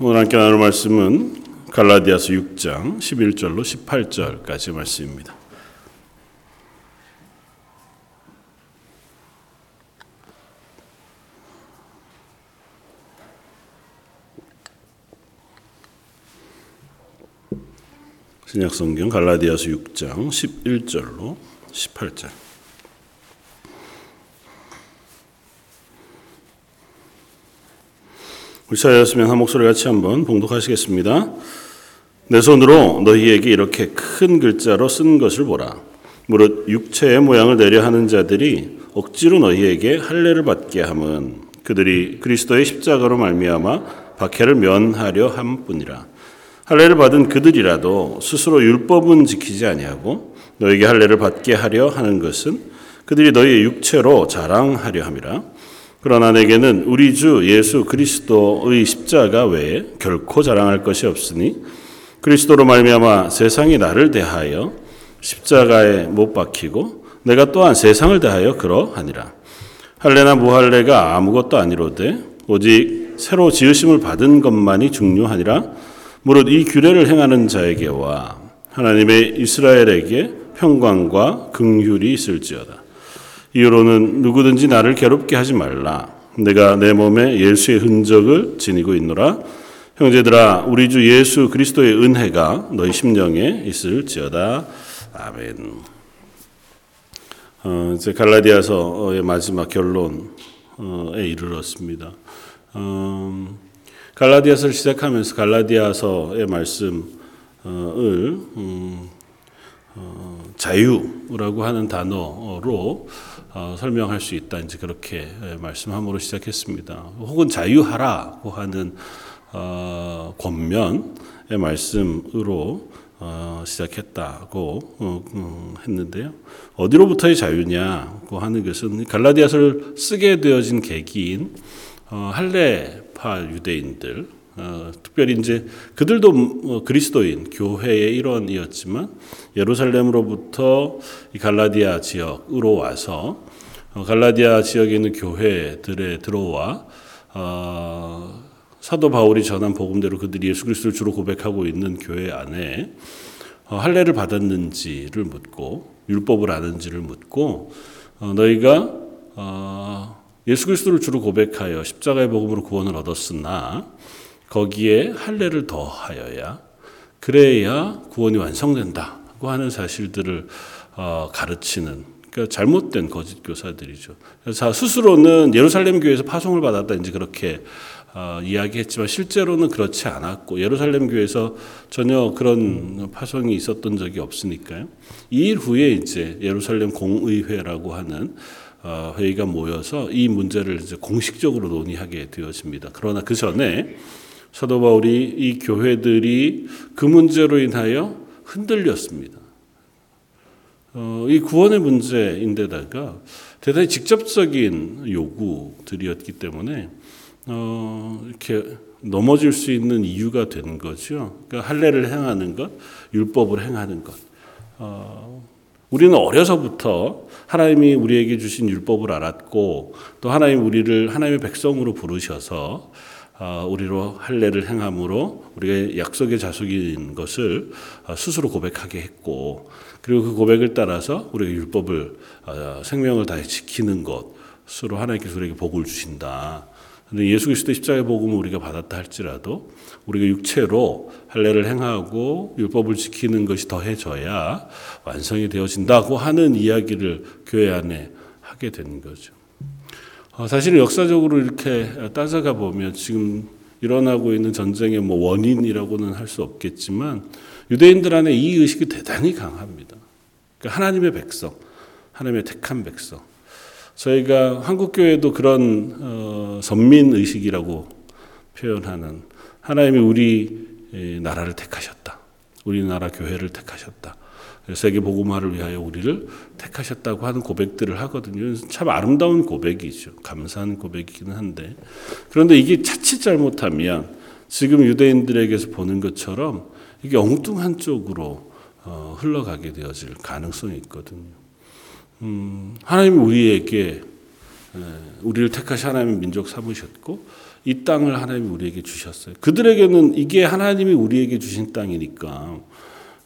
오늘 함께 나눌 말씀은 갈라디아서 6장 11절로 18절까지 말씀입니다. 신약 성경 갈라디아서 6장 11절로 18절. 우리 차였으면 한 목소리 같이 한번 봉독하시겠습니다. 내 손으로 너희에게 이렇게 큰 글자로 쓴 것을 보라. 무릇 육체의 모양을 내려 하는 자들이 억지로 너희에게 할례를 받게 함은 그들이 그리스도의 십자가로 말미암아 박해를 면하려 함뿐이라. 할례를 받은 그들이라도 스스로 율법은 지키지 아니하고 너에게 할례를 받게 하려 하는 것은 그들이 너희의 육체로 자랑하려 함이라. 그러나 내게는 우리 주 예수 그리스도의 십자가 외에 결코 자랑할 것이 없으니 그리스도로 말미암아 세상이 나를 대하여 십자가에 못 박히고 내가 또한 세상을 대하여 그러하니라. 할례나 무할례가 아무것도 아니로되 오직 새로 지으심을 받은 것만이 중요하니라. 무릇 이 규례를 행하는 자에게와 하나님의 이스라엘에게 평강과 긍휼이 있을지어다. 이유로는 누구든지 나를 괴롭게 하지 말라. 내가 내 몸에 예수의 흔적을 지니고 있노라. 형제들아, 우리 주 예수 그리스도의 은혜가 너희 심령에 있을지어다. 아멘. 어, 이제 갈라디아서의 마지막 결론에 이르렀습니다. 어, 갈라디아서를 시작하면서 갈라디아서의 말씀을 음, 어, 자유라고 하는 단어로 어, 설명할 수 있다. 이제 그렇게 말씀함으로 시작했습니다. 혹은 자유하라고 하는 어, 권면의 말씀으로 어, 시작했다고 어, 음, 했는데요. 어디로부터의 자유냐고 하는 것은 갈라디아서를 쓰게 되어진 계기인 어, 할례파 유대인들 어, 특별히 이제 그들도 뭐 그리스도인 교회의 일원이었지만 예루살렘으로부터 이 갈라디아 지역으로 와서 어, 갈라디아 지역에 있는 교회들에 들어와 어, 사도 바울이 전한 복음대로 그들이 예수 그리스도를 주로 고백하고 있는 교회 안에 어, 할례를 받았는지를 묻고 율법을 아는지를 묻고 어, 너희가 어, 예수 그리스도를 주로 고백하여 십자가의 복음으로 구원을 얻었으나 거기에 할례를 더하여야 그래야 구원이 완성된다고 하는 사실들을 어, 가르치는 그러니까 잘못된 거짓 교사들이죠. 자 스스로는 예루살렘 교회에서 파송을 받았다 이제 그렇게 어, 이야기했지만 실제로는 그렇지 않았고 예루살렘 교회에서 전혀 그런 파송이 있었던 적이 없으니까요. 이 일 후에 이제 예루살렘 공의회라고 하는 어, 회의가 모여서 이 문제를 이제 공식적으로 논의하게 되어집니다. 그러나 그 전에 사도 바울이 이 교회들이 그 문제로 인하여 흔들렸습니다. 어, 이 구원의 문제인데다가 대단히 직접적인 요구들이었기 때문에 어, 이렇게 넘어질 수 있는 이유가 된 거죠. 그러니까 할례를 행하는 것, 율법을 행하는 것. 어, 우리는 어려서부터 하나님이 우리에게 주신 율법을 알았고 또 하나님 우리를 하나님의 백성으로 부르셔서 어, 우리로 할례를 행함으로 우리가 약속의 자속인 것을 어, 스스로 고백하게 했고 그리고 그 고백을 따라서 우리가 율법을 어, 생명을 다해 지키는 것으로 하나님께서 우리에게 복을 주신다. 근데 예수 그리스도의 십자가의 복음을 우리가 받았다 할지라도 우리가 육체로 할례를 행하고 율법을 지키는 것이 더해져야 완성이 되어진다고 하는 이야기를 교회 안에 하게 된 거죠. 사실은 역사적으로 이렇게 따져가 보면 지금 일어나고 있는 전쟁의 뭐 원인이라고는 할 수 없겠지만 유대인들 안에 이 의식이 대단히 강합니다. 그러니까 하나님의 백성, 하나님의 택한 백성. 저희가 한국 교회도 그런 어, 선민 의식이라고 표현하는 하나님이 우리 나라를 택하셨다. 우리나라 교회를 택하셨다. 세계 복음화를 위하여 우리를 택하셨다고 하는 고백들을 하거든요. 참 아름다운 고백이죠. 감사한 고백이기는 한데 그런데 이게 자칫 잘못하면 지금 유대인들에게서 보는 것처럼 이게 엉뚱한 쪽으로 어, 흘러가게 되어질 가능성이 있거든요. 음, 하나님이 우리에게 예, 우리를 택하시 하나님의 민족 삼으셨고 이 땅을 하나님이 우리에게 주셨어요. 그들에게는 이게 하나님이 우리에게 주신 땅이니까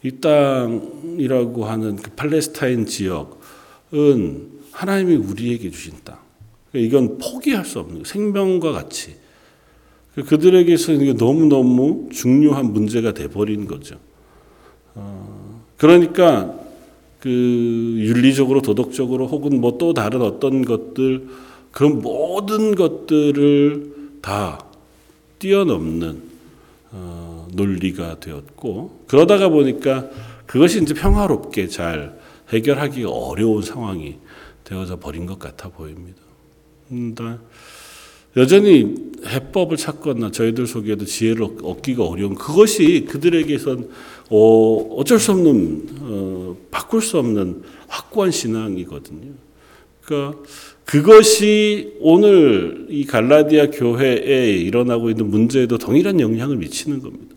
이 땅이라고 하는 그 팔레스타인 지역은 하나님이 우리에게 주신 땅. 그러니까 이건 포기할 수 없는 생명과 같이 그들에게서 이게 너무 너무 중요한 문제가 돼버린 거죠. 어, 그러니까 그 윤리적으로 도덕적으로 혹은 뭐 또 다른 어떤 것들 그런 모든 것들을 다 뛰어넘는 어, 논리가 되었고 그러다가 보니까 그것이 이제 평화롭게 잘 해결하기가 어려운 상황이 되어져 버린 것 같아 보입니다. 음, 여전히 해법을 찾거나 저희들 속에도 지혜를 얻기가 어려운 그것이 그들에게선 어, 어쩔 수 없는 어, 바꿀 수 없는 확고한 신앙이거든요. 그러니까 그것이 오늘 이 갈라디아 교회에 일어나고 있는 문제에도 동일한 영향을 미치는 겁니다.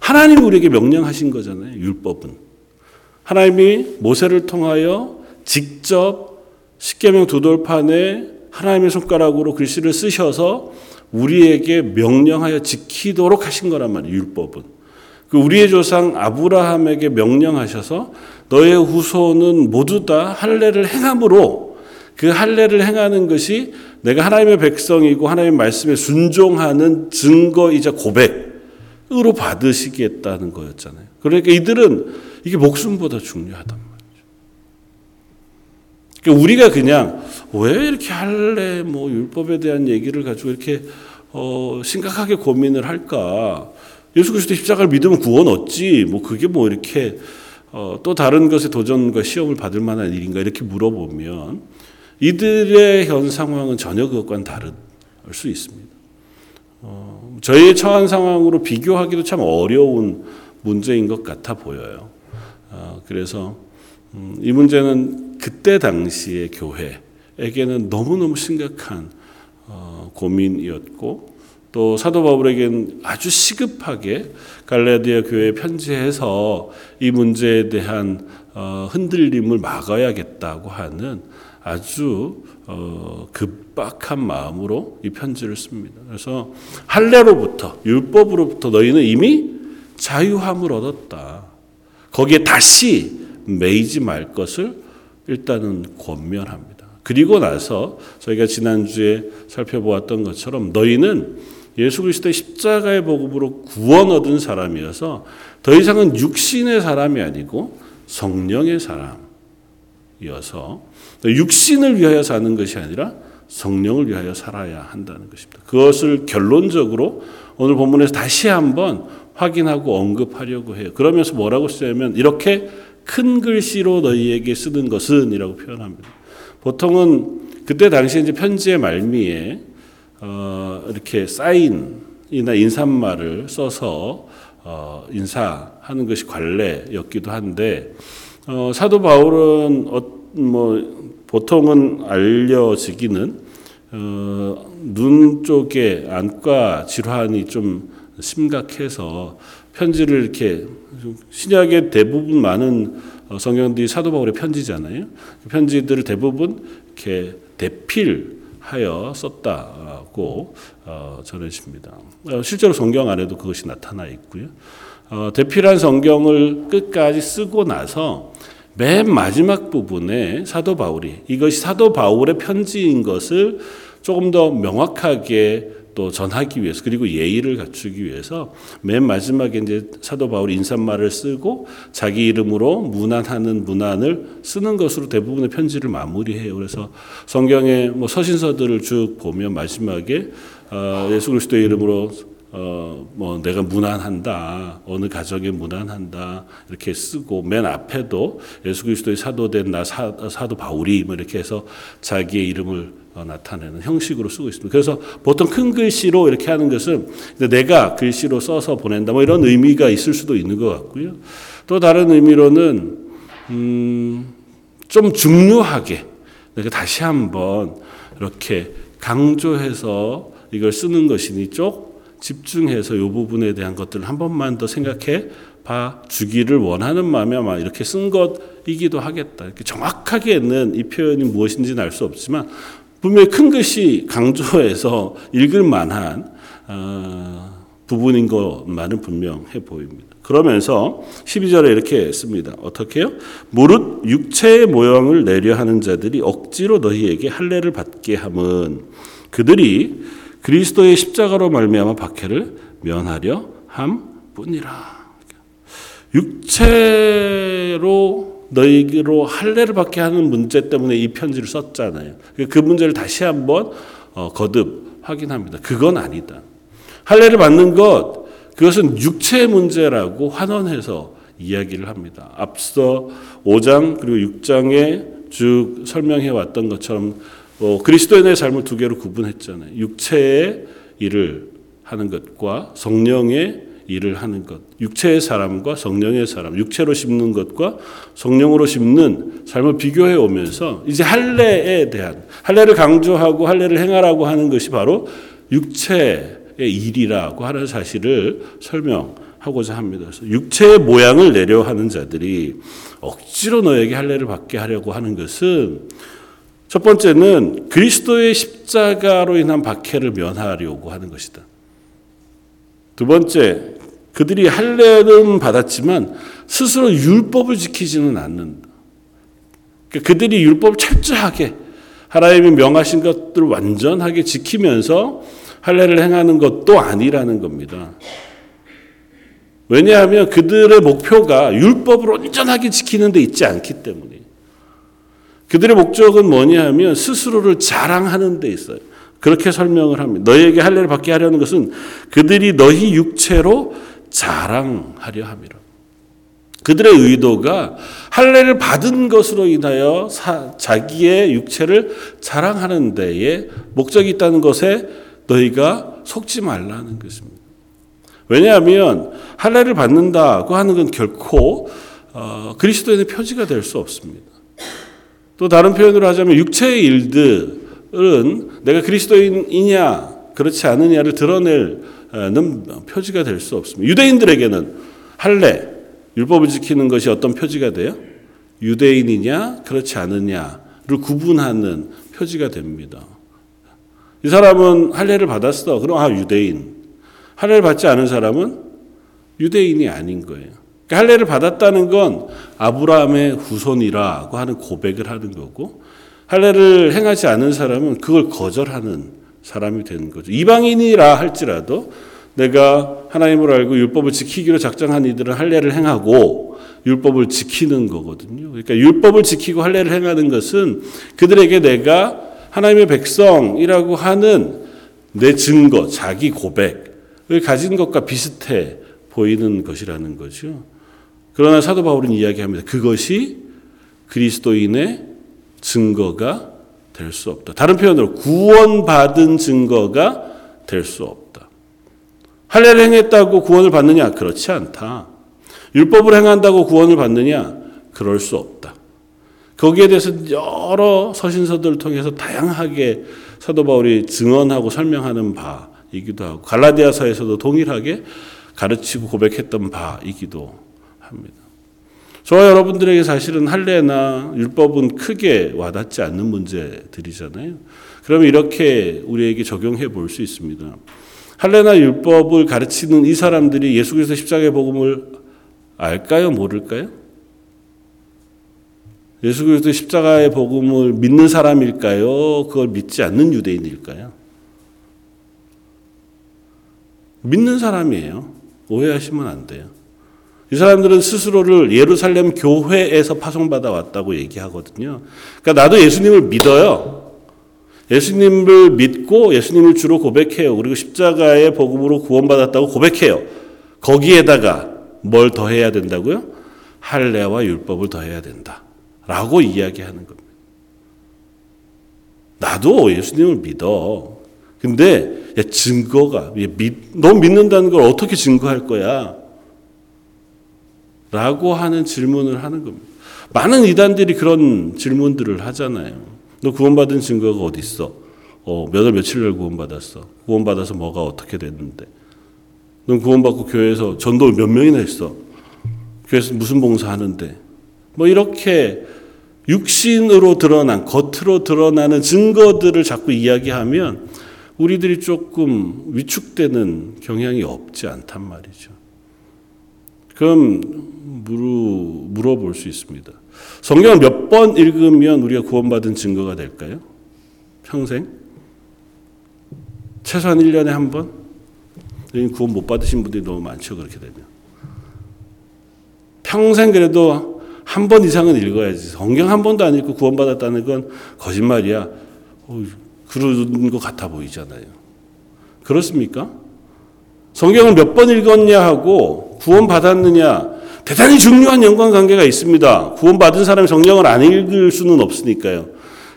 하나님이 우리에게 명령하신 거잖아요. 율법은 하나님이 모세를 통하여 직접 십계명 두 돌판에 하나님의 손가락으로 글씨를 쓰셔서 우리에게 명령하여 지키도록 하신 거란 말이에요. 율법은. 그 우리의 조상 아브라함에게 명령하셔서 너의 후손은 모두 다 할례를 행함으로 그 할례를 행하는 것이 내가 하나님의 백성이고 하나님의 말씀에 순종하는 증거이자 고백으로 받으시겠다는 거였잖아요. 그러니까 이들은 이게 목숨보다 중요하단 말이죠. 그러니까 우리가 그냥 왜 이렇게 할래 뭐 율법에 대한 얘기를 가지고 이렇게 어, 심각하게 고민을 할까? 예수 그리스도 십자가를 믿으면 구원 얻지. 뭐 그게 뭐 이렇게 어, 또 다른 것에 도전과 시험을 받을 만한 일인가 이렇게 물어보면 이들의 현 상황은 전혀 그것과는 다를 수 있습니다. 어, 저희의 처한 상황으로 비교하기도 참 어려운 문제인 것 같아 보여요. 어, 그래서 음, 이 문제는 그때 당시의 교회 에게는 너무너무 심각한 어, 고민이었고 또 사도 바울에게는 아주 시급하게 갈라디아 교회에 편지해서 이 문제에 대한 어, 흔들림을 막아야겠다고 하는 아주 어, 급박한 마음으로 이 편지를 씁니다. 그래서 할례로부터 율법으로부터 너희는 이미 자유함을 얻었다. 거기에 다시 매이지 말 것을 일단은 권면합니다. 그리고 나서 저희가 지난주에 살펴보았던 것처럼 너희는 예수 그리스도의 십자가의 복음으로 구원 얻은 사람이어서 더 이상은 육신의 사람이 아니고 성령의 사람이어서 육신을 위하여 사는 것이 아니라 성령을 위하여 살아야 한다는 것입니다. 그것을 결론적으로 오늘 본문에서 다시 한번 확인하고 언급하려고 해요. 그러면서 뭐라고 쓰냐면 이렇게 큰 글씨로 너희에게 쓰는 것은 이라고 표현합니다. 보통은 그때 당시 이제 편지의 말미에 어, 이렇게 사인이나 인사말을 써서 어, 인사하는 것이 관례였기도 한데 어, 사도 바울은 어, 뭐 보통은 알려지기는 어, 눈 쪽에 안과 질환이 좀 심각해서 편지를 이렇게 신약의 대부분 많은 어, 성경들이 사도 바울의 편지잖아요. 그 편지들을 대부분 이렇게 대필 하여 썼다고 어, 전해집니다. 어, 실제로 성경 안에도 그것이 나타나 있고요. 대필한 성경을 끝까지 쓰고 나서 맨 마지막 부분에 사도 바울이 이것이 사도 바울의 편지인 것을 조금 더 명확하게 또 전하기 위해서 그리고 예의를 갖추기 위해서 맨 마지막에 이제 사도 바울 인사말을 쓰고 자기 이름으로 문안하는 문안을 쓰는 것으로 대부분의 편지를 마무리해요. 그래서 성경의 뭐 서신서들을 쭉 보면 마지막에 어, 예수 그리스도의 이름으로 어, 뭐 내가 문안한다. 어느 가정에 문안한다. 이렇게 쓰고 맨 앞에도 예수 그리스도의 사도된 나 사, 도 바울이 뭐 이렇게 해서 자기의 이름을 어, 나타내는 형식으로 쓰고 있습니다. 그래서 보통 큰 글씨로 이렇게 하는 것은 내가 글씨로 써서 보낸다 뭐 이런 의미가 있을 수도 있는 것 같고요. 또 다른 의미로는 음, 좀 중요하게 다시 한번 이렇게 강조해서 이걸 쓰는 것이니 쪽 집중해서 이 부분에 대한 것들을 한 번만 더 생각해 봐 주기를 원하는 마음에 아마 이렇게 쓴 것이기도 하겠다. 이렇게 정확하게는 이 표현이 무엇인지는 알 수 없지만 분명히 큰 글씨 강조해서 읽을 만한 어, 부분인 것만은 분명해 보입니다. 그러면서 12절에 이렇게 씁니다. 어떻게 요 무릇 육체의 모형을 내려 하는 자들이 억지로 너희에게 할례를 받게 함은 그들이 그리스도의 십자가로 말미암아 박해를 면하려 함뿐이라. 육체로 너희로 할례를 받게 하는 문제 때문에 이 편지를 썼잖아요. 그 문제를 다시 한번 어, 거듭 확인합니다. 그건 아니다. 할례를 받는 것 그것은 육체의 문제라고 환원해서 이야기를 합니다. 앞서 5장 그리고 6장에 쭉 설명해 왔던 것처럼 어, 그리스도인의 삶을 두 개로 구분했잖아요. 육체의 일을 하는 것과 성령의 일을 하는 것. 육체의 사람과 성령의 사람, 육체로 심는 것과 성령으로 심는 삶을 비교해 오면서 이제 할례에 대한 할례를 강조하고 할례를 행하라고 하는 것이 바로 육체의 일이라고 하는 사실을 설명하고자 합니다. 그래서 육체의 모양을 내려 하는 자들이 억지로 너에게 할례를 받게 하려고 하는 것은 첫 번째는 그리스도의 십자가로 인한 박해를 면하려고 하는 것이다. 두 번째, 그들이 할례는 받았지만 스스로 율법을 지키지는 않는다. 그러니까 그들이 율법을 철저하게 하나님이 명하신 것들을 완전하게 지키면서 할례를 행하는 것도 아니라는 겁니다. 왜냐하면 그들의 목표가 율법을 온전하게 지키는 데 있지 않기 때문에 그들의 목적은 뭐냐 하면 스스로를 자랑하는 데 있어요. 그렇게 설명을 합니다. 너희에게 할례를 받게 하려는 것은 그들이 너희 육체로 자랑하려 함이라. 그들의 의도가 할례를 받은 것으로 인하여 사, 자기의 육체를 자랑하는 데에 목적이 있다는 것에 너희가 속지 말라는 것입니다. 왜냐하면 할례를 받는다고 하는 건 결코 어, 그리스도인의 표지가 될 수 없습니다. 또 다른 표현으로 하자면 육체의 일들은 내가 그리스도인이냐 그렇지 않느냐를 드러내 는 표지가 될 수 없습니다. 유대인들에게는 할례 율법을 지키는 것이 어떤 표지가 돼요? 유대인이냐 그렇지 않느냐를 구분하는 표지가 됩니다. 이 사람은 할례를 받았어. 그럼 아 유대인. 할례를 받지 않은 사람은 유대인이 아닌 거예요. 그러니까 할례를 받았다는 건 아브라함의 후손이라고 하는 고백을 하는 거고 할례를 행하지 않은 사람은 그걸 거절하는 사람이 되는 거죠. 이방인이라 할지라도 내가 하나님을 알고 율법을 지키기로 작정한 이들은 할례를 행하고 율법을 지키는 거거든요. 그러니까 율법을 지키고 할례를 행하는 것은 그들에게 내가 하나님의 백성이라고 하는 내 증거, 자기 고백을 가진 것과 비슷해 보이는 것이라는 거죠. 그러나 사도 바울은 이야기합니다. 그것이 그리스도인의 증거가 될 수 없다. 다른 표현으로 구원받은 증거가 될 수 없다. 할례를 행했다고 구원을 받느냐? 그렇지 않다. 율법을 행한다고 구원을 받느냐? 그럴 수 없다. 거기에 대해서 여러 서신서들을 통해서 다양하게 사도 바울이 증언하고 설명하는 바이기도 하고 갈라디아서에서도 동일하게 가르치고 고백했던 바이기도 합니다. 저와 여러분들에게 사실은 할례나 율법은 크게 와닿지 않는 문제들이잖아요. 그러면 이렇게 우리에게 적용해 볼 수 있습니다. 할례나 율법을 가르치는 이 사람들이 예수 그리스도 십자가의 복음을 알까요, 모를까요? 예수 그리스도 십자가의 복음을 믿는 사람일까요? 그걸 믿지 않는 유대인일까요? 믿는 사람이에요. 오해하시면 안 돼요. 이 사람들은 스스로를 예루살렘 교회에서 파송받아 왔다고 얘기하거든요. 그러니까 나도 예수님을 믿어요. 예수님을 믿고 예수님을 주로 고백해요. 그리고 십자가의 복음으로 구원받았다고 고백해요. 거기에다가 뭘 더해야 된다고요? 할례와 율법을 더해야 된다. 라고 이야기하는 겁니다. 나도 예수님을 믿어. 근데 야, 증거가 너 믿는다는 걸 어떻게 증거할 거야? 라고 하는 질문을 하는 겁니다. 많은 이단들이 그런 질문들을 하잖아요. 너 구원받은 증거가 어디 있어? 어, 몇월 며칠 날 구원받았어. 구원받아서 뭐가 어떻게 됐는데? 넌 구원받고 교회에서 전도를 몇 명이나 했어? 교회에서 무슨 봉사 하는데? 뭐 이렇게 육신으로 드러난 겉으로 드러나는 증거들을 자꾸 이야기하면 우리들이 조금 위축되는 경향이 없지 않단 말이죠. 그럼 물어, 물어 볼 수 있습니다. 성경을 몇 번 읽으면 우리가 구원받은 증거가 될까요? 평생? 최소한 1년에 한 번? 구원 못 받으신 분들이 너무 많죠, 그렇게 되면. 평생 그래도 한 번 이상은 읽어야지. 성경 한 번도 안 읽고 구원받았다는 건 거짓말이야. 어, 그런 것 같아 보이잖아요. 그렇습니까? 성경을 몇 번 읽었냐 하고 구원받았느냐 대단히 중요한 연관관계가 있습니다. 구원받은 사람이 성경을 안 읽을 수는 없으니까요.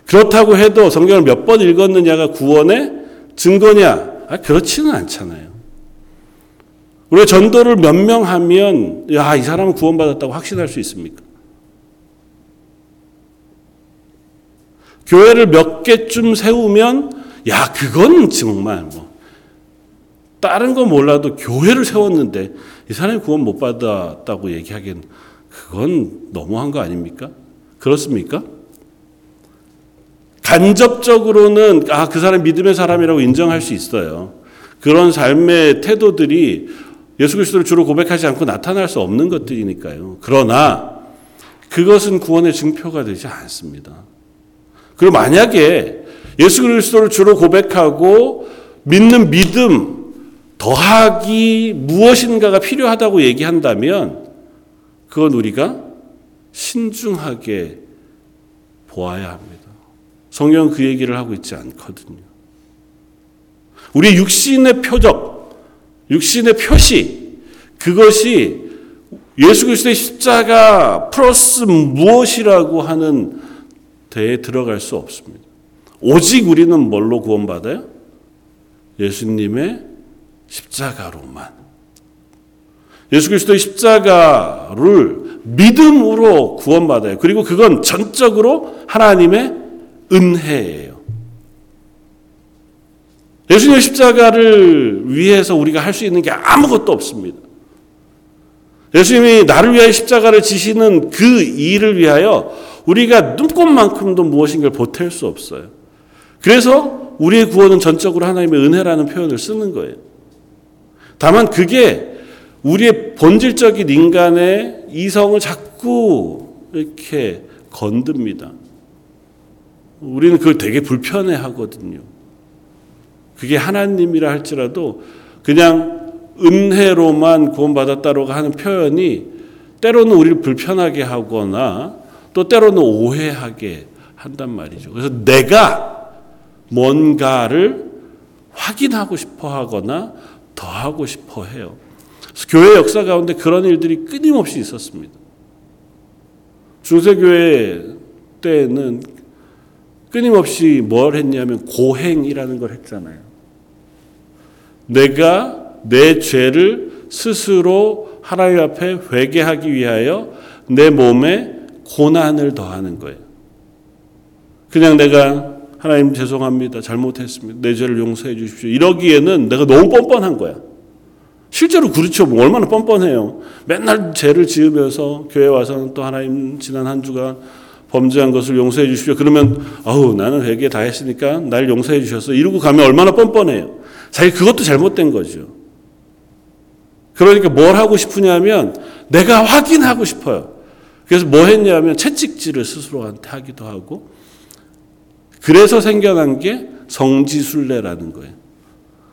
그렇다고 해도 성경을 몇 번 읽었느냐가 구원의 증거냐? 아, 그렇지는 않잖아요. 우리가 전도를 몇 명 하면, 야, 이 사람은 구원받았다고 확신할 수 있습니까? 교회를 몇 개쯤 세우면, 야, 그건 정말 뭐, 다른 거 몰라도 교회를 세웠는데, 이 사람이 구원 못 받았다고 얘기하기엔, 그건 너무한 거 아닙니까? 그렇습니까? 간접적으로는 아, 그 사람 믿음의 사람이라고 인정할 수 있어요. 그런 삶의 태도들이 예수 그리스도를 주로 고백하지 않고 나타날 수 없는 것들이니까요. 그러나 그것은 구원의 증표가 되지 않습니다. 그리고 만약에 예수 그리스도를 주로 고백하고 믿는 믿음 더하기 무엇인가가 필요하다고 얘기한다면 그건 우리가 신중하게 보아야 합니다. 성경은 그 얘기를 하고 있지 않거든요. 우리 육신의 표적, 육신의 표시, 그것이 예수 그리스도의 십자가 플러스 무엇이라고 하는 대에 들어갈 수 없습니다. 오직 우리는 뭘로 구원받아요? 예수님의 십자가로만. 예수 그리스도의 십자가를 믿음으로 구원받아요. 그리고 그건 전적으로 하나님의 은혜예요. 예수님의 십자가를 위해서 우리가 할 수 있는 게 아무것도 없습니다. 예수님이 나를 위하여 십자가를 지시는 그 일을 위하여 우리가 눈꽃만큼도 무엇인가를 보탤 수 없어요. 그래서 우리의 구원은 전적으로 하나님의 은혜라는 표현을 쓰는 거예요. 다만 그게 우리의 본질적인 인간의 이성을 자꾸 이렇게 건듭니다. 우리는 그걸 되게 불편해 하거든요. 그게 하나님이라 할지라도 그냥 은혜로만 구원받았다고 하는 표현이 때로는 우리를 불편하게 하거나 또 때로는 오해하게 한단 말이죠. 그래서 내가 뭔가를 확인하고 싶어 하거나 더 하고 싶어 해요. 교회 역사 가운데 그런 일들이 끊임없이 있었습니다. 중세교회 때는 끊임없이 뭘 했냐면 고행이라는 걸 했잖아요. 내가 내 죄를 스스로 하나님 앞에 회개하기 위하여 내 몸에 고난을 더하는 거예요. 그냥 내가 하나님 죄송합니다. 잘못했습니다. 내 죄를 용서해 주십시오. 이러기에는 내가 너무 뻔뻔한 거야. 실제로 그렇죠. 뭐 얼마나 뻔뻔해요. 맨날 죄를 지으면서 교회 와서는 또 하나님 지난 한 주간 범죄한 것을 용서해 주십시오. 그러면 아우 나는 회개 다 했으니까 날 용서해 주셔서 이러고 가면 얼마나 뻔뻔해요. 자기 그것도 잘못된 거죠. 그러니까 뭘 하고 싶으냐면 내가 확인하고 싶어요. 그래서 뭐 했냐면 채찍질을 스스로한테 하기도 하고 그래서 생겨난 게 성지순례라는 거예요.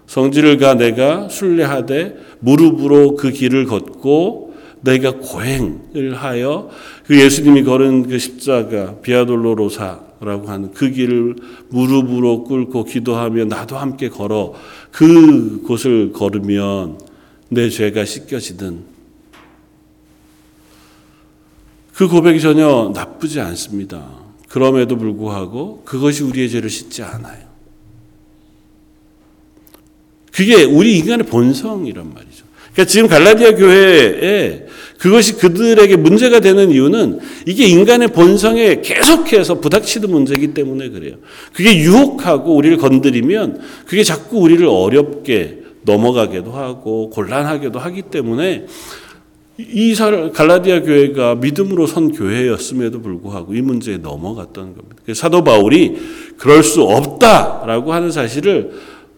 성지를 가 내가 순례하되 무릎으로 그 길을 걷고 내가 고행을 하여 그 예수님이 걸은 그 십자가 비아돌로로사라고 하는 그 길을 무릎으로 꿇고 기도하며 나도 함께 걸어 그 곳을 걸으면 내 죄가 씻겨지든 그 고백이 전혀 나쁘지 않습니다. 그럼에도 불구하고 그것이 우리의 죄를 씻지 않아요. 그게 우리 인간의 본성이란 말이죠. 그러니까 지금 갈라디아 교회에 그것이 그들에게 문제가 되는 이유는 이게 인간의 본성에 계속해서 부닥치는 문제이기 때문에 그래요. 그게 유혹하고 우리를 건드리면 그게 자꾸 우리를 어렵게 넘어가게도 하고 곤란하게도 하기 때문에 이 사- 갈라디아 교회가 믿음으로 선 교회였음에도 불구하고 이 문제에 넘어갔던 겁니다. 그래서 사도 바울이 그럴 수 없다라고 하는 사실을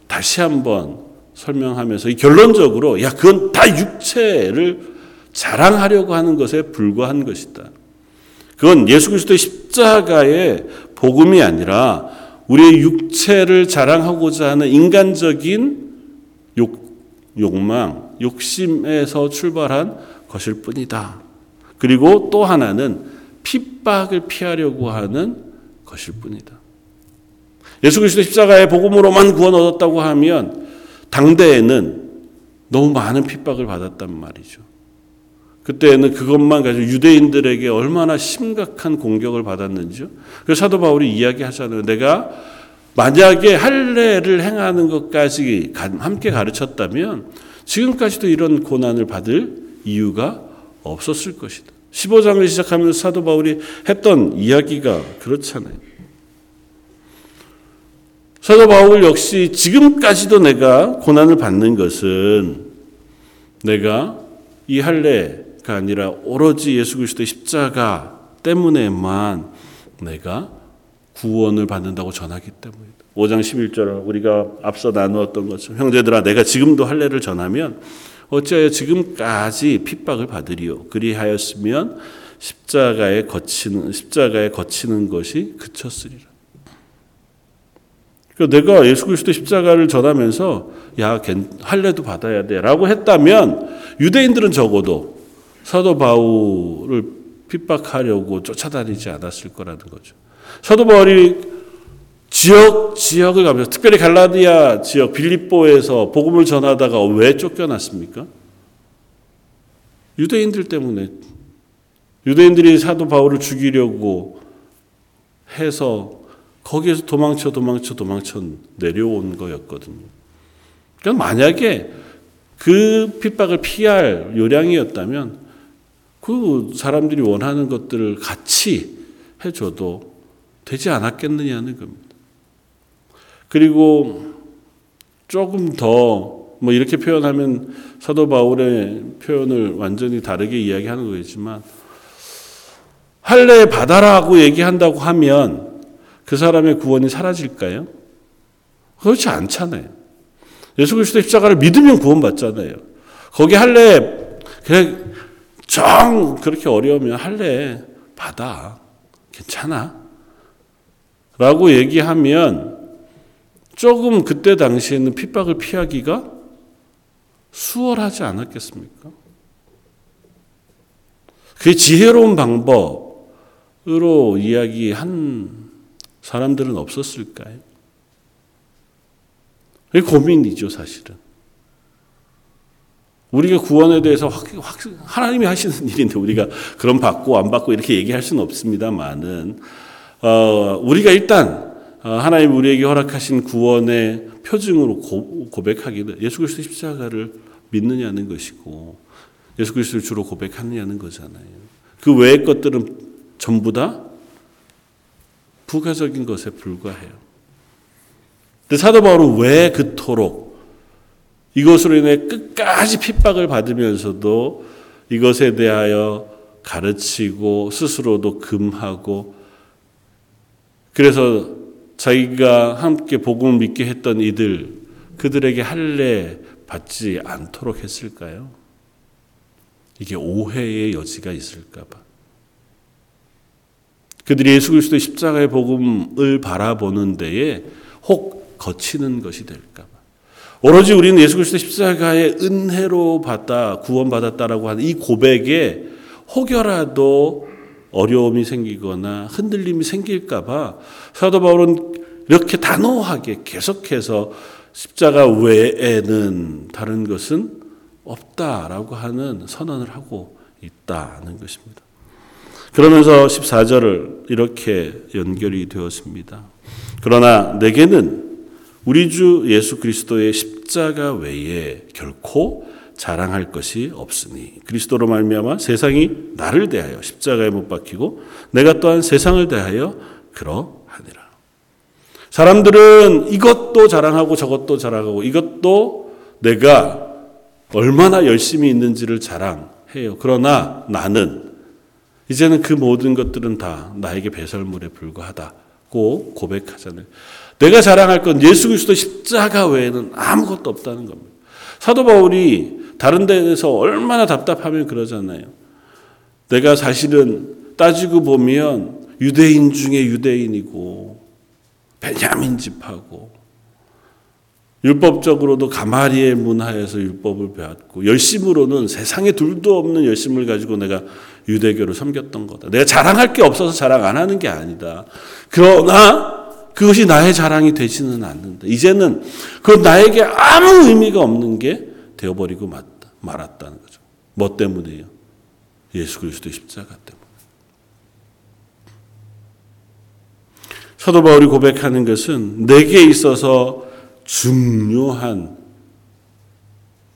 다시 한번 설명하면서 이 결론적으로 야 그건 다 육체를 자랑하려고 하는 것에 불과한 것이다. 그건 예수 그리스도의 십자가의 복음이 아니라 우리의 육체를 자랑하고자 하는 인간적인 욕, 욕망, 욕심에서 출발한 것일 뿐이다. 그리고 또 하나는 핍박을 피하려고 하는 것일 뿐이다. 예수 그리스도 십자가의 복음으로만 구원 얻었다고 하면 당대에는 너무 많은 핍박을 받았단 말이죠. 그때는 그것만 가지고 유대인들에게 얼마나 심각한 공격을 받았는지요. 그래서 사도 바울이 이야기하잖아요. 내가 만약에 할례를 행하는 것까지 함께 가르쳤다면 지금까지도 이런 고난을 받을 이유가 없었을 것이다. 15장을 시작하면서 사도 바울이 했던 이야기가 그렇잖아요. 사도 바울 역시 지금까지도 내가 고난을 받는 것은 내가 이 할례가 아니라 오로지 예수 그리스도의 십자가 때문에만 내가 구원을 받는다고 전하기 때문이다. 5장 11절 우리가 앞서 나누었던 것처럼 형제들아 내가 지금도 할례를 전하면 어찌하여 지금까지 핍박을 받으리요 그리하였으면 십자가에 거치는 십자가에 거치는 것이 그쳤으리라. 그러니까 내가 예수 그리스도 십자가를 전하면서 야 할례도 받아야 돼라고 했다면 유대인들은 적어도 사도 바울을 핍박하려고 쫓아다니지 않았을 거라는 거죠. 사도 바울이 지역 지역을 가면서 특별히 갈라디아 지역 빌립보에서 복음을 전하다가 왜 쫓겨났습니까? 유대인들 때문에 유대인들이 사도 바울을 죽이려고 해서 거기에서 도망쳐 도망쳐 도망쳐 내려온 거였거든요. 그러니까 만약에 그 핍박을 피할 요량이었다면 그 사람들이 원하는 것들을 같이 해줘도 되지 않았겠느냐는 겁니다. 그리고 조금 더 뭐 이렇게 표현하면 사도 바울의 표현을 완전히 다르게 이야기하는 거겠지만 할례 받아라고 얘기한다고 하면 그 사람의 구원이 사라질까요? 그렇지 않잖아요. 예수 그리스도 십자가를 믿으면 구원받잖아요. 거기 할례 그냥 정 그렇게 어려우면 할례 받아 괜찮아 라고 얘기하면 조금 그때 당시에는 핍박을 피하기가 수월하지 않았겠습니까? 그게 지혜로운 방법으로 이야기한 사람들은 없었을까요? 그게 고민이죠, 사실은. 우리가 구원에 대해서 확, 확, 하나님이 하시는 일인데 우리가 그럼 받고 안 받고 이렇게 얘기할 수는 없습니다만은, 어, 우리가 일단 어, 하나님 우리에게 허락하신 구원의 표징으로 고, 고백하기는 예수 그리스도 십자가를 믿느냐는 것이고 예수 그리스도를 주로 고백하느냐는 거잖아요. 그 외의 것들은 전부 다 부가적인 것에 불과해요. 근데 사도 바울은 왜 그토록 이것으로 인해 끝까지 핍박을 받으면서도 이것에 대하여 가르치고 스스로도 금하고 그래서 자기가 함께 복음을 믿게 했던 이들 그들에게 할례 받지 않도록 했을까요? 이게 오해의 여지가 있을까 봐. 그들이 예수 그리스도의 십자가의 복음을 바라보는 데에 혹 거치는 것이 될까 봐. 오로지 우리는 예수 그리스도 십자가의 은혜로 받다 구원받았다라고 하는 이 고백에 혹여라도 어려움이 생기거나 흔들림이 생길까봐 사도 바울은 이렇게 단호하게 계속해서 십자가 외에는 다른 것은 없다라고 하는 선언을 하고 있다는 것입니다. 그러면서 14절을 이렇게 연결이 되었습니다. 그러나 내게는 우리 주 예수 그리스도의 십자가 외에 결코 자랑할 것이 없으니 그리스도로 말미암아 세상이 나를 대하여 십자가에 못 박히고 내가 또한 세상을 대하여 그러하니라. 사람들은 이것도 자랑하고 저것도 자랑하고 이것도 내가 얼마나 열심히 있는지를 자랑해 해요. 그러나 나는 이제는 그 모든 것들은 다 나에게 배설물에 불과하다고 고백하잖아요. 내가 자랑할 건 예수 그리스도 십자가 외에는 아무것도 없다는 겁니다. 사도 바울이 다른 데에서 얼마나 답답하면 그러잖아요. 내가 사실은 따지고 보면 유대인 중에 유대인이고 베냐민 집하고 율법적으로도 가마리의 문화에서 율법을 배웠고 열심으로는 세상에 둘도 없는 열심을 가지고 내가 유대교를 섬겼던 거다. 내가 자랑할 게 없어서 자랑 안 하는 게 아니다. 그러나 그것이 나의 자랑이 되지는 않는다. 이제는 그 나에게 아무 의미가 없는 게 되어버리고 말았다, 말았다는 거죠. 뭐 때문에요? 예수 그리스도의 십자가 때문에. 사도 바울이 고백하는 것은 내게 있어서 중요한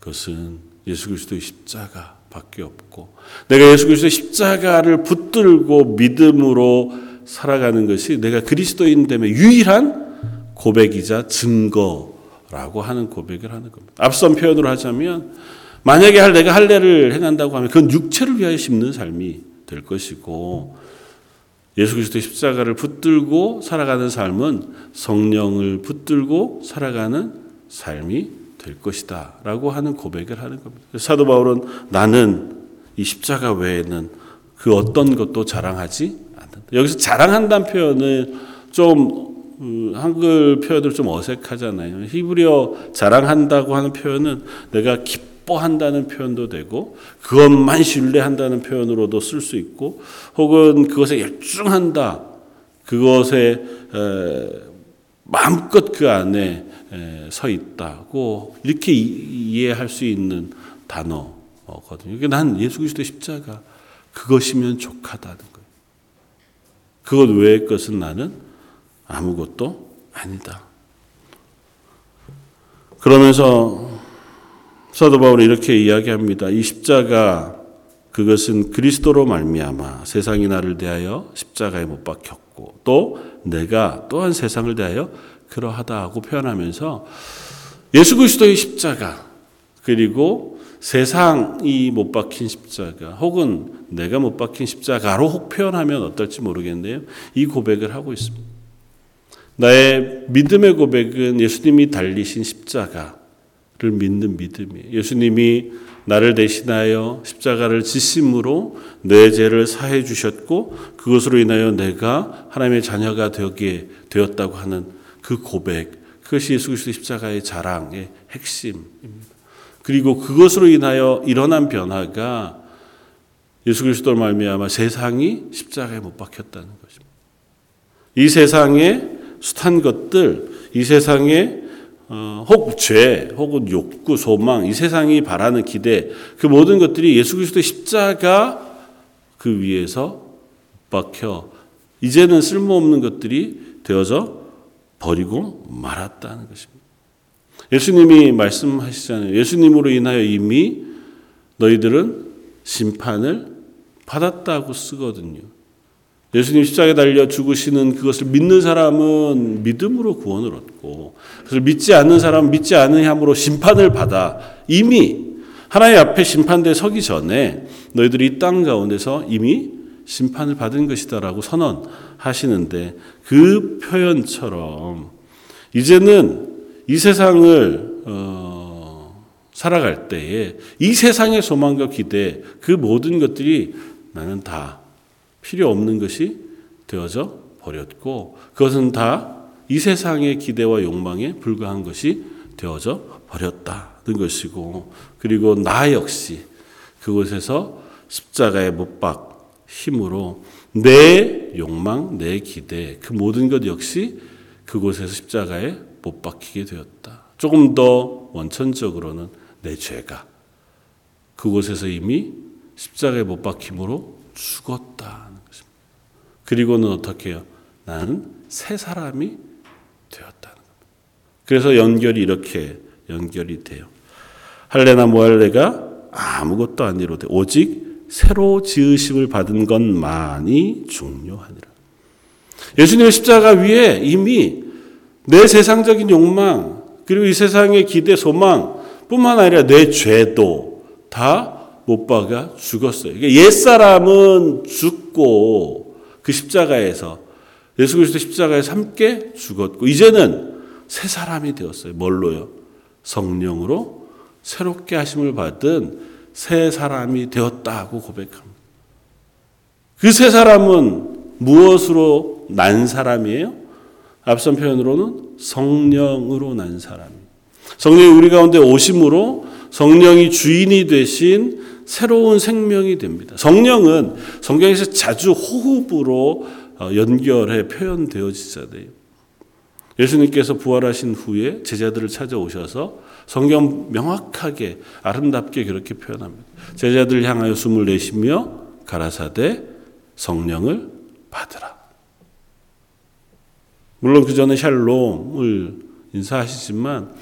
것은 예수 그리스도의 십자가밖에 없고 내가 예수 그리스도의 십자가를 붙들고 믿음으로 살아가는 것이 내가 그리스도인 됨의 유일한 고백이자 증거 라고 하는 고백을 하는 겁니다. 앞선 표현으로 하자면 만약에 할 내가 할례를 행한다고 하면 그건 육체를 위하여 심는 삶이 될 것이고 예수 그리스도의 십자가를 붙들고 살아가는 삶은 성령을 붙들고 살아가는 삶이 될 것이다 라고 하는 고백을 하는 겁니다. 사도 바울은 나는 이 십자가 외에는 그 어떤 것도 자랑하지 않는다. 여기서 자랑한다는 표현을 좀 음, 한글 표현으로 좀 어색하잖아요. 히브리어 자랑한다고 하는 표현은 내가 기뻐한다는 표현도 되고 그것만 신뢰한다는 표현으로도 쓸 수 있고 혹은 그것에 열중한다. 그것에 마음껏 그 안에 서 있다고 이렇게 이해할 수 있는 단어거든요. 난 예수 그리스도의 십자가 그것이면 족하다는 거예요. 그것 외의 것은 나는 아무것도 아니다. 그러면서 사도 바울이 이렇게 이야기합니다. 이 십자가 그것은 그리스도로 말미암아 세상이 나를 대하여 십자가에 못 박혔고 또 내가 또한 세상을 대하여 그러하다고 표현하면서 예수 그리스도의 십자가 그리고 세상이 못 박힌 십자가 혹은 내가 못 박힌 십자가로 혹 표현하면 어떨지 모르겠는데요. 이 고백을 하고 있습니다. 나의 믿음의 고백은 예수님이 달리신 십자가를 믿는 믿음이에요. 예수님이 나를 대신하여 십자가를 지심으로 내 죄를 사해 주셨고 그것으로 인하여 내가 하나님의 자녀가 되게 되었다고 하는 그 고백, 그것이 예수 그리스도 십자가의 자랑의 핵심입니다. 그리고 그것으로 인하여 일어난 변화가 예수 그리스도로 말미암아 세상이 십자가에 못 박혔다는 것입니다. 이 세상에 숱한 것들, 이 세상에 어, 혹 죄, 혹은 욕구, 소망, 이 세상이 바라는 기대, 그 모든 것들이 예수 그리스도의 십자가 그 위에서 박혀 이제는 쓸모없는 것들이 되어져 버리고 말았다는 것입니다. 예수님이 말씀하시잖아요. 예수님으로 인하여 이미 너희들은 심판을 받았다고 쓰거든요. 예수님 십자가에 달려 죽으시는 그것을 믿는 사람은 믿음으로 구원을 얻고 그래서 믿지 않는 사람은 믿지 않은 함으로 심판을 받아 이미 하나님 앞에 심판대 서기 전에 너희들이 이 땅 가운데서 이미 심판을 받은 것이다라고 선언하시는데 그 표현처럼 이제는 이 세상을 어, 살아갈 때에 이 세상의 소망과 기대 그 모든 것들이 나는 다 필요 없는 것이 되어져 버렸고 그것은 다 이 세상의 기대와 욕망에 불과한 것이 되어져 버렸다는 것이고 그리고 나 역시 그곳에서 십자가에 못박 힘으로 내 욕망, 내 기대 그 모든 것 역시 그곳에서 십자가에 못 박히게 되었다. 조금 더 원천적으로는 내 죄가 그곳에서 이미 십자가에 못 박힘으로 죽었다. 그리고는 어떻게 해요? 나는 새 사람이 되었다는 겁니다. 그래서 연결이 이렇게 연결이 돼요. 할례나 모할례가 아무것도 아니로되 오직 새로 지으심을 받은 것만이 중요하니라. 예수님의 십자가 위에 이미 내 세상적인 욕망 그리고 이 세상의 기대 소망 뿐만 아니라 내 죄도 다 못 박아 죽었어요. 그러니까 옛 사람은 죽고 그 십자가에서 예수 그리스도 십자가에서 함께 죽었고 이제는 새 사람이 되었어요. 뭘로요? 성령으로 새롭게 하심을 받은 새 사람이 되었다고 고백합니다. 그 새 사람은 무엇으로 난 사람이에요? 앞선 표현으로는 성령으로 난 사람. 성령이 우리 가운데 오심으로 성령이 주인이 되신 새로운 생명이 됩니다. 성령은 성경에서 자주 호흡으로 어, 연결해 표현되어지잖아요. 예수님께서 부활하신 후에 제자들을 찾아오셔서 성경 명확하게 아름답게 그렇게 표현합니다. 제자들 향하여 숨을 내쉬며 가라사대 성령을 받으라. 물론 그 전에 샬롬을 인사하시지만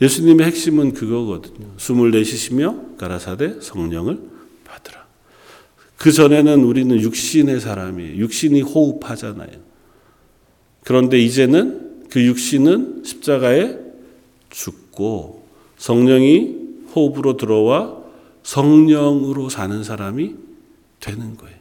예수님의 핵심은 그거거든요. 숨을 내쉬시며 가라사대 성령을 받으라. 그 전에는 우리는 육신의 사람이에요. 육신이 호흡하잖아요. 그런데 이제는 그 육신은 십자가에 죽고 성령이 호흡으로 들어와 성령으로 사는 사람이 되는 거예요.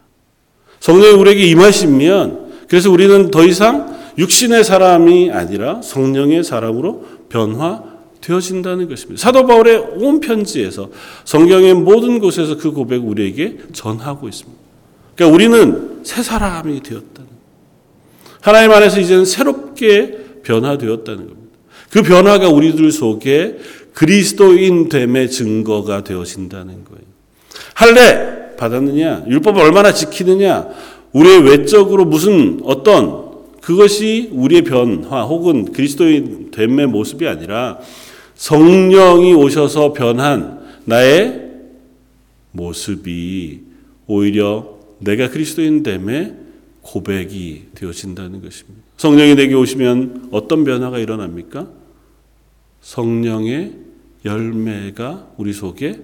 성령이 우리에게 임하시면 그래서 우리는 더 이상 육신의 사람이 아니라 성령의 사람으로 변화 되어진다는 것입니다. 사도 바울의 온 편지에서 성경의 모든 곳에서 그 고백을 우리에게 전하고 있습니다. 그러니까 우리는 새 사람이 되었다는 하나님 안에서 이제는 새롭게 변화되었다는 겁니다. 그 변화가 우리들 속에 그리스도인 됨의 증거가 되어진다는 거예요. 할례 받았느냐? 율법을 얼마나 지키느냐? 우리의 외적으로 무슨 어떤 그것이 우리의 변화 혹은 그리스도인 됨의 모습이 아니라 성령이 오셔서 변한 나의 모습이 오히려 내가 그리스도인 됨의 고백이 되어진다는 것입니다. 성령이 내게 오시면 어떤 변화가 일어납니까? 성령의 열매가 우리 속에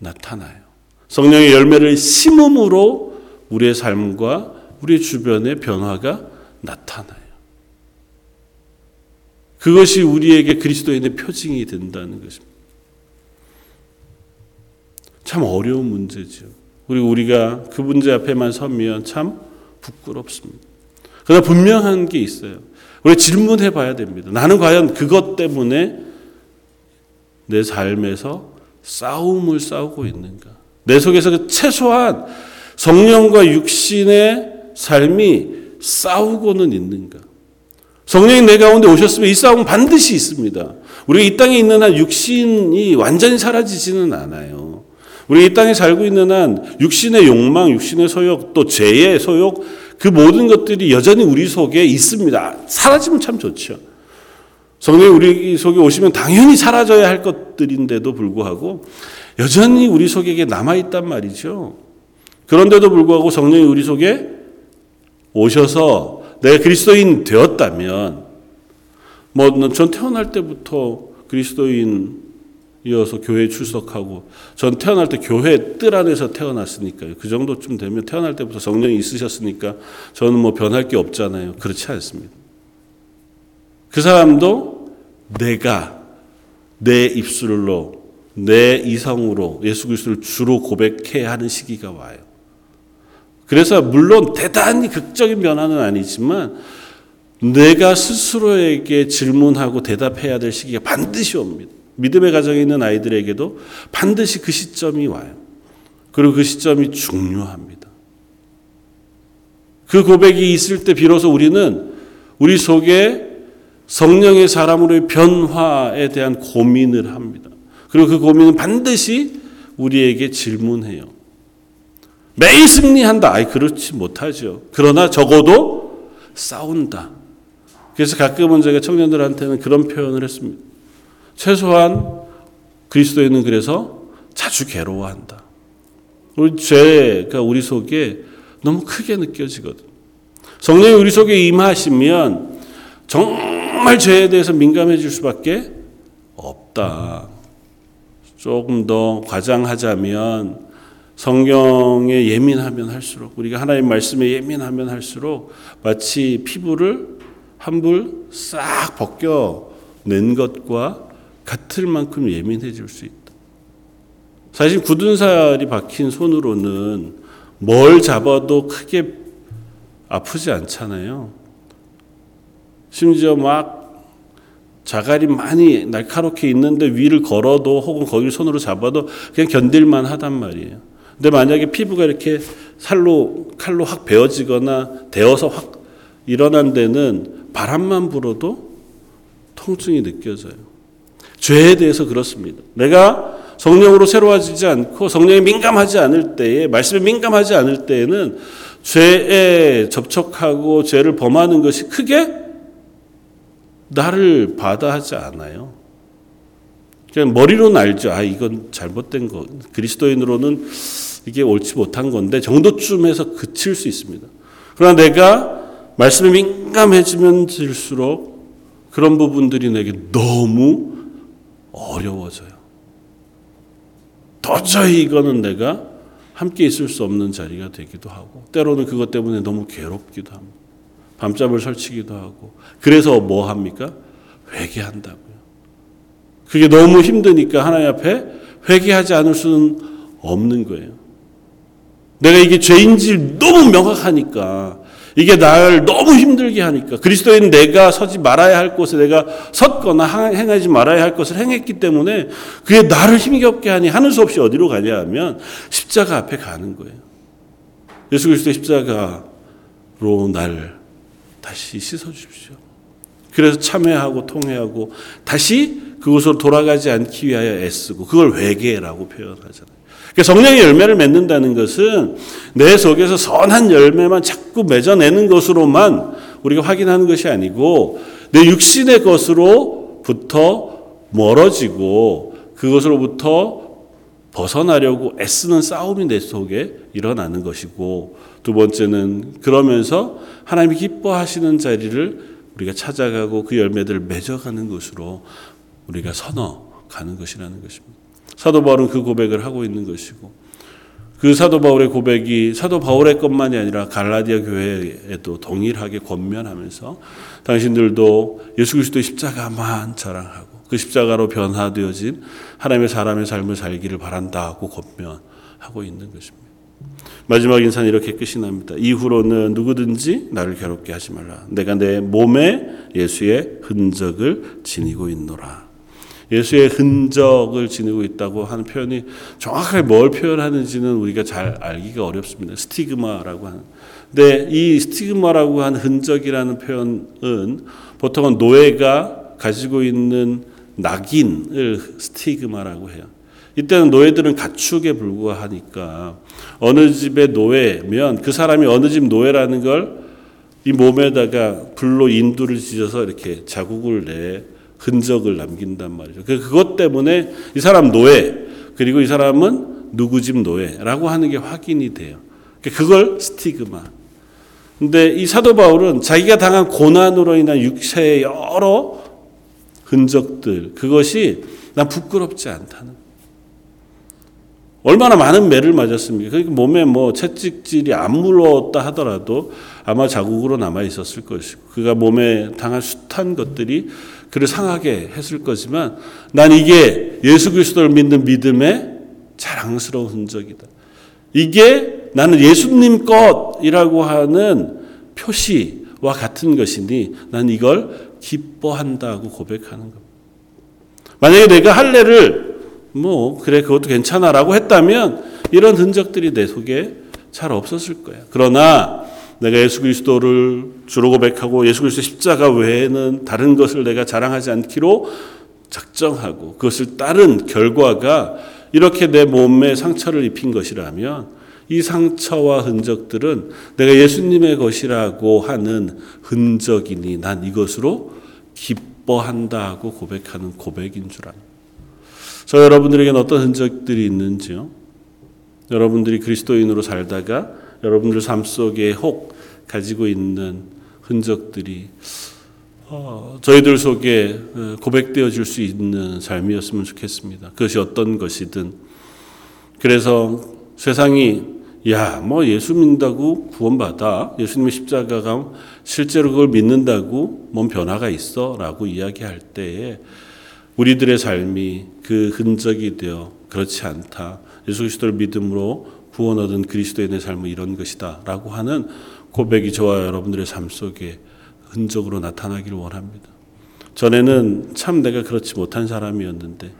나타나요. 성령의 열매를 심음으로 우리의 삶과 우리 주변의 변화가 나타나요. 그것이 우리에게 그리스도인의 표징이 된다는 것입니다. 참 어려운 문제죠. 그리고 우리가 그 문제 앞에만 서면 참 부끄럽습니다. 그러나 분명한 게 있어요. 우리 질문해 봐야 됩니다. 나는 과연 그것 때문에 내 삶에서 싸움을 싸우고 있는가? 내 속에서 그 최소한 성령과 육신의 삶이 싸우고는 있는가? 성령이 내 가운데 오셨으면 이 싸움은 반드시 있습니다. 우리가 이 땅에 있는 한 육신이 완전히 사라지지는 않아요. 우리 이 땅에 살고 있는 한 육신의 욕망, 육신의 소욕, 또 죄의 소욕, 그 모든 것들이 여전히 우리 속에 있습니다. 사라지면 참 좋죠. 성령이 우리 속에 오시면 당연히 사라져야 할 것들인데도 불구하고 여전히 우리 속에 남아있단 말이죠. 그런데도 불구하고 성령이 우리 속에 오셔서 내가 그리스도인 되었다면 뭐 전 태어날 때부터 그리스도인이어서 교회 출석하고 전 태어날 때 교회 뜰 안에서 태어났으니까요. 그 정도쯤 되면 태어날 때부터 성령이 있으셨으니까 저는 뭐 변할 게 없잖아요. 그렇지 않습니다. 그 사람도 내가 내 입술로 내 이성으로 예수 그리스도를 주로 고백해야 하는 시기가 와요. 그래서 물론 대단히 극적인 변화는 아니지만 내가 스스로에게 질문하고 대답해야 될 시기가 반드시 옵니다. 믿음의 가정에 있는 아이들에게도 반드시 그 시점이 와요. 그리고 그 시점이 중요합니다. 그 고백이 있을 때 비로소 우리는 우리 속에 성령의 사람으로의 변화에 대한 고민을 합니다. 그리고 그 고민은 반드시 우리에게 질문해요. 매일 승리한다. 아이, 그렇지 못하죠. 그러나 적어도 싸운다. 그래서 가끔은 제가 청년들한테는 그런 표현을 했습니다. 최소한 그리스도인은 그래서 자주 괴로워한다. 우리 죄가 우리 속에 너무 크게 느껴지거든. 성령이 우리 속에 임하시면 정말 죄에 대해서 민감해질 수밖에 없다. 조금 더 과장하자면 성경에 예민하면 할수록 우리가 하나님 말씀에 예민하면 할수록 마치 피부를 한불 싹 벗겨 낸 것과 같을 만큼 예민해질 수 있다. 사실 굳은 살이 박힌 손으로는 뭘 잡아도 크게 아프지 않잖아요. 심지어 막 자갈이 많이 날카롭게 있는데 위를 걸어도 혹은 거기를 손으로 잡아도 그냥 견딜만 하단 말이에요. 근데 만약에 피부가 이렇게 살로 칼로 확 베어지거나 데어서 확 일어난 데는 바람만 불어도 통증이 느껴져요. 죄에 대해서 그렇습니다. 내가 성령으로 새로워지지 않고 성령에 민감하지 않을 때에 말씀에 민감하지 않을 때에는 죄에 접촉하고 죄를 범하는 것이 크게 나를 받아하지 않아요. 그냥 머리로는 알죠. 아 이건 잘못된 거. 그리스도인으로는 이게 옳지 못한 건데 정도쯤에서 그칠 수 있습니다. 그러나 내가 말씀에 민감해지면 질수록 그런 부분들이 내게 너무 어려워져요. 도저히 이거는 내가 함께 있을 수 없는 자리가 되기도 하고 때로는 그것 때문에 너무 괴롭기도 합니다. 밤잠을 설치기도 하고 그래서 뭐 합니까? 회개한다고요. 그게 너무 힘드니까 하나님 앞에 회개하지 않을 수는 없는 거예요. 내가 이게 죄인지 너무 명확하니까 이게 나를 너무 힘들게 하니까 그리스도인 내가 서지 말아야 할 곳에 내가 섰거나 행하지 말아야 할 것을 행했기 때문에 그게 나를 힘겹게 하니 하는 수 없이 어디로 가냐 하면 십자가 앞에 가는 거예요. 예수 그리스도의 십자가로 날 다시 씻어 주십시오. 그래서 참회하고 통회하고 다시 그곳으로 돌아가지 않기 위하여 애쓰고 그걸 회개라고 표현하잖아요. 그러니까 성령의 열매를 맺는다는 것은 내 속에서 선한 열매만 자꾸 맺어내는 것으로만 우리가 확인하는 것이 아니고 내 육신의 것으로부터 멀어지고 그것으로부터 벗어나려고 애쓰는 싸움이 내 속에 일어나는 것이고 두 번째는 그러면서 하나님이 기뻐하시는 자리를 우리가 찾아가고 그 열매들을 맺어가는 것으로 우리가 선어가는 것이라는 것입니다. 사도 바울은 그 고백을 하고 있는 것이고 그 사도 바울의 고백이 사도 바울의 것만이 아니라 갈라디아 교회에도 동일하게 권면하면서 당신들도 예수 그리스도의 십자가만 자랑하고 그 십자가로 변화되어진 하나님의 사람의 삶을 살기를 바란다고 권면하고 있는 것입니다. 마지막 인사는 이렇게 끝이 납니다. 이후로는 누구든지 나를 괴롭게 하지 말라. 내가 내 몸에 예수의 흔적을 지니고 있노라. 예수의 흔적을 지니고 있다고 하는 표현이 정확하게 뭘 표현하는지는 우리가 잘 알기가 어렵습니다. 스티그마라고 하는. 근데 이 스티그마라고 하는 흔적이라는 표현은 보통은 노예가 가지고 있는 낙인을 스티그마라고 해요. 이때는 노예들은 가축에 불과하니까 어느 집의 노예면 그 사람이 어느 집 노예라는 걸 이 몸에다가 불로 인두를 지져서 이렇게 자국을 내 흔적을 남긴단 말이죠. 그, 그것 때문에 이 사람 노예, 그리고 이 사람은 누구 집 노예라고 하는 게 확인이 돼요. 그걸 스티그마. 근데 이 사도 바울은 자기가 당한 고난으로 인한 육체의 여러 흔적들, 그것이 난 부끄럽지 않다는. 얼마나 많은 매를 맞았습니까? 그러니까 몸에 뭐 채찍질이 안 물었다 하더라도 아마 자국으로 남아 있었을 것이고, 그가 몸에 당한 숱한 것들이 그를 상하게 했을 거지만 난 이게 예수 그리스도를 믿는 믿음의 자랑스러운 흔적이다. 이게 나는 예수님 것이라고 하는 표시와 같은 것이니 난 이걸 기뻐한다고 고백하는 겁니다. 만약에 내가 할례를 뭐 그래 그것도 괜찮아라고 했다면 이런 흔적들이 내 속에 잘 없었을 거야. 그러나 내가 예수 그리스도를 주로 고백하고 예수 그리스도 십자가 외에는 다른 것을 내가 자랑하지 않기로 작정하고 그것을 따른 결과가 이렇게 내 몸에 상처를 입힌 것이라면 이 상처와 흔적들은 내가 예수님의 것이라고 하는 흔적이니 난 이것으로 기뻐한다고 고백하는 고백인 줄 압니다. 저 여러분들에게는 어떤 흔적들이 있는지요? 여러분들이 그리스도인으로 살다가 여러분들 삶 속에 혹 가지고 있는 흔적들이 어, 저희들 속에 어, 고백되어질 수 있는 삶이었으면 좋겠습니다. 그것이 어떤 것이든. 그래서 세상이 야, 뭐 예수 믿는다고 구원받아. 예수님의 십자가가 실제로 그걸 믿는다고 뭔 변화가 있어. 라고 이야기할 때에 우리들의 삶이 그 흔적이 되어 그렇지 않다. 예수 그리스도를 믿음으로 구원 얻은 그리스도인의 삶은 이런 것이다 라고 하는 고백이 저와 여러분들의 삶 속에 흔적으로 나타나기를 원합니다. 전에는 참 내가 그렇지 못한 사람이었는데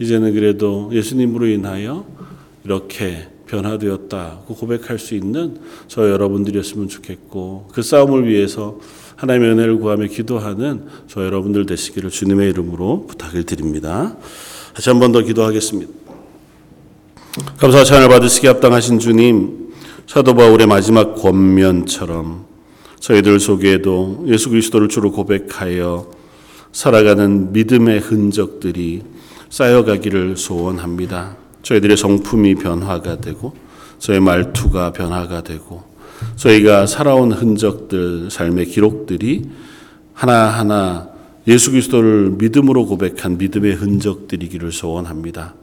이제는 그래도 예수님으로 인하여 이렇게 변화되었다고 고백할 수 있는 저 여러분들이었으면 좋겠고 그 싸움을 위해서 하나님의 은혜를 구하며 기도하는 저 여러분들 되시기를 주님의 이름으로 부탁을 드립니다. 다시 한 번 더 기도하겠습니다. 감사와 찬을 받으시기 합당하신 주님, 사도 바울의 마지막 권면처럼 저희들 속에도 예수 그리스도를 주로 고백하여 살아가는 믿음의 흔적들이 쌓여가기를 소원합니다. 저희들의 성품이 변화가 되고 저희 말투가 변화가 되고 저희가 살아온 흔적들 삶의 기록들이 하나하나 예수 그리스도를 믿음으로 고백한 믿음의 흔적들이기를 소원합니다.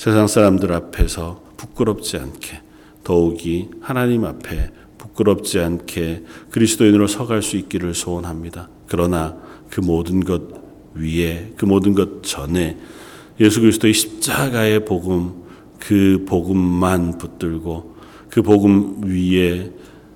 세상 사람들 앞에서 부끄럽지 않게 더욱이 하나님 앞에 부끄럽지 않게 그리스도인으로 서갈 수 있기를 소원합니다. 그러나 그 모든 것 위에 그 모든 것 전에 예수 그리스도의 십자가의 복음 그 복음만 붙들고 그 복음 위에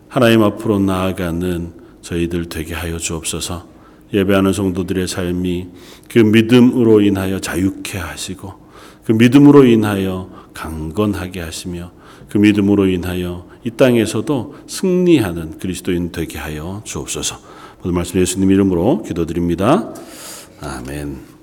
하나님 앞으로 나아가는 저희들 되게 하여 주옵소서. 예배하는 성도들의 삶이 그 믿음으로 인하여 자유케 하시고 그 믿음으로 인하여 강건하게 하시며 그 믿음으로 인하여 이 땅에서도 승리하는 그리스도인 되게 하여 주옵소서. 오늘 말씀 예수님 이름으로 기도드립니다. 아멘.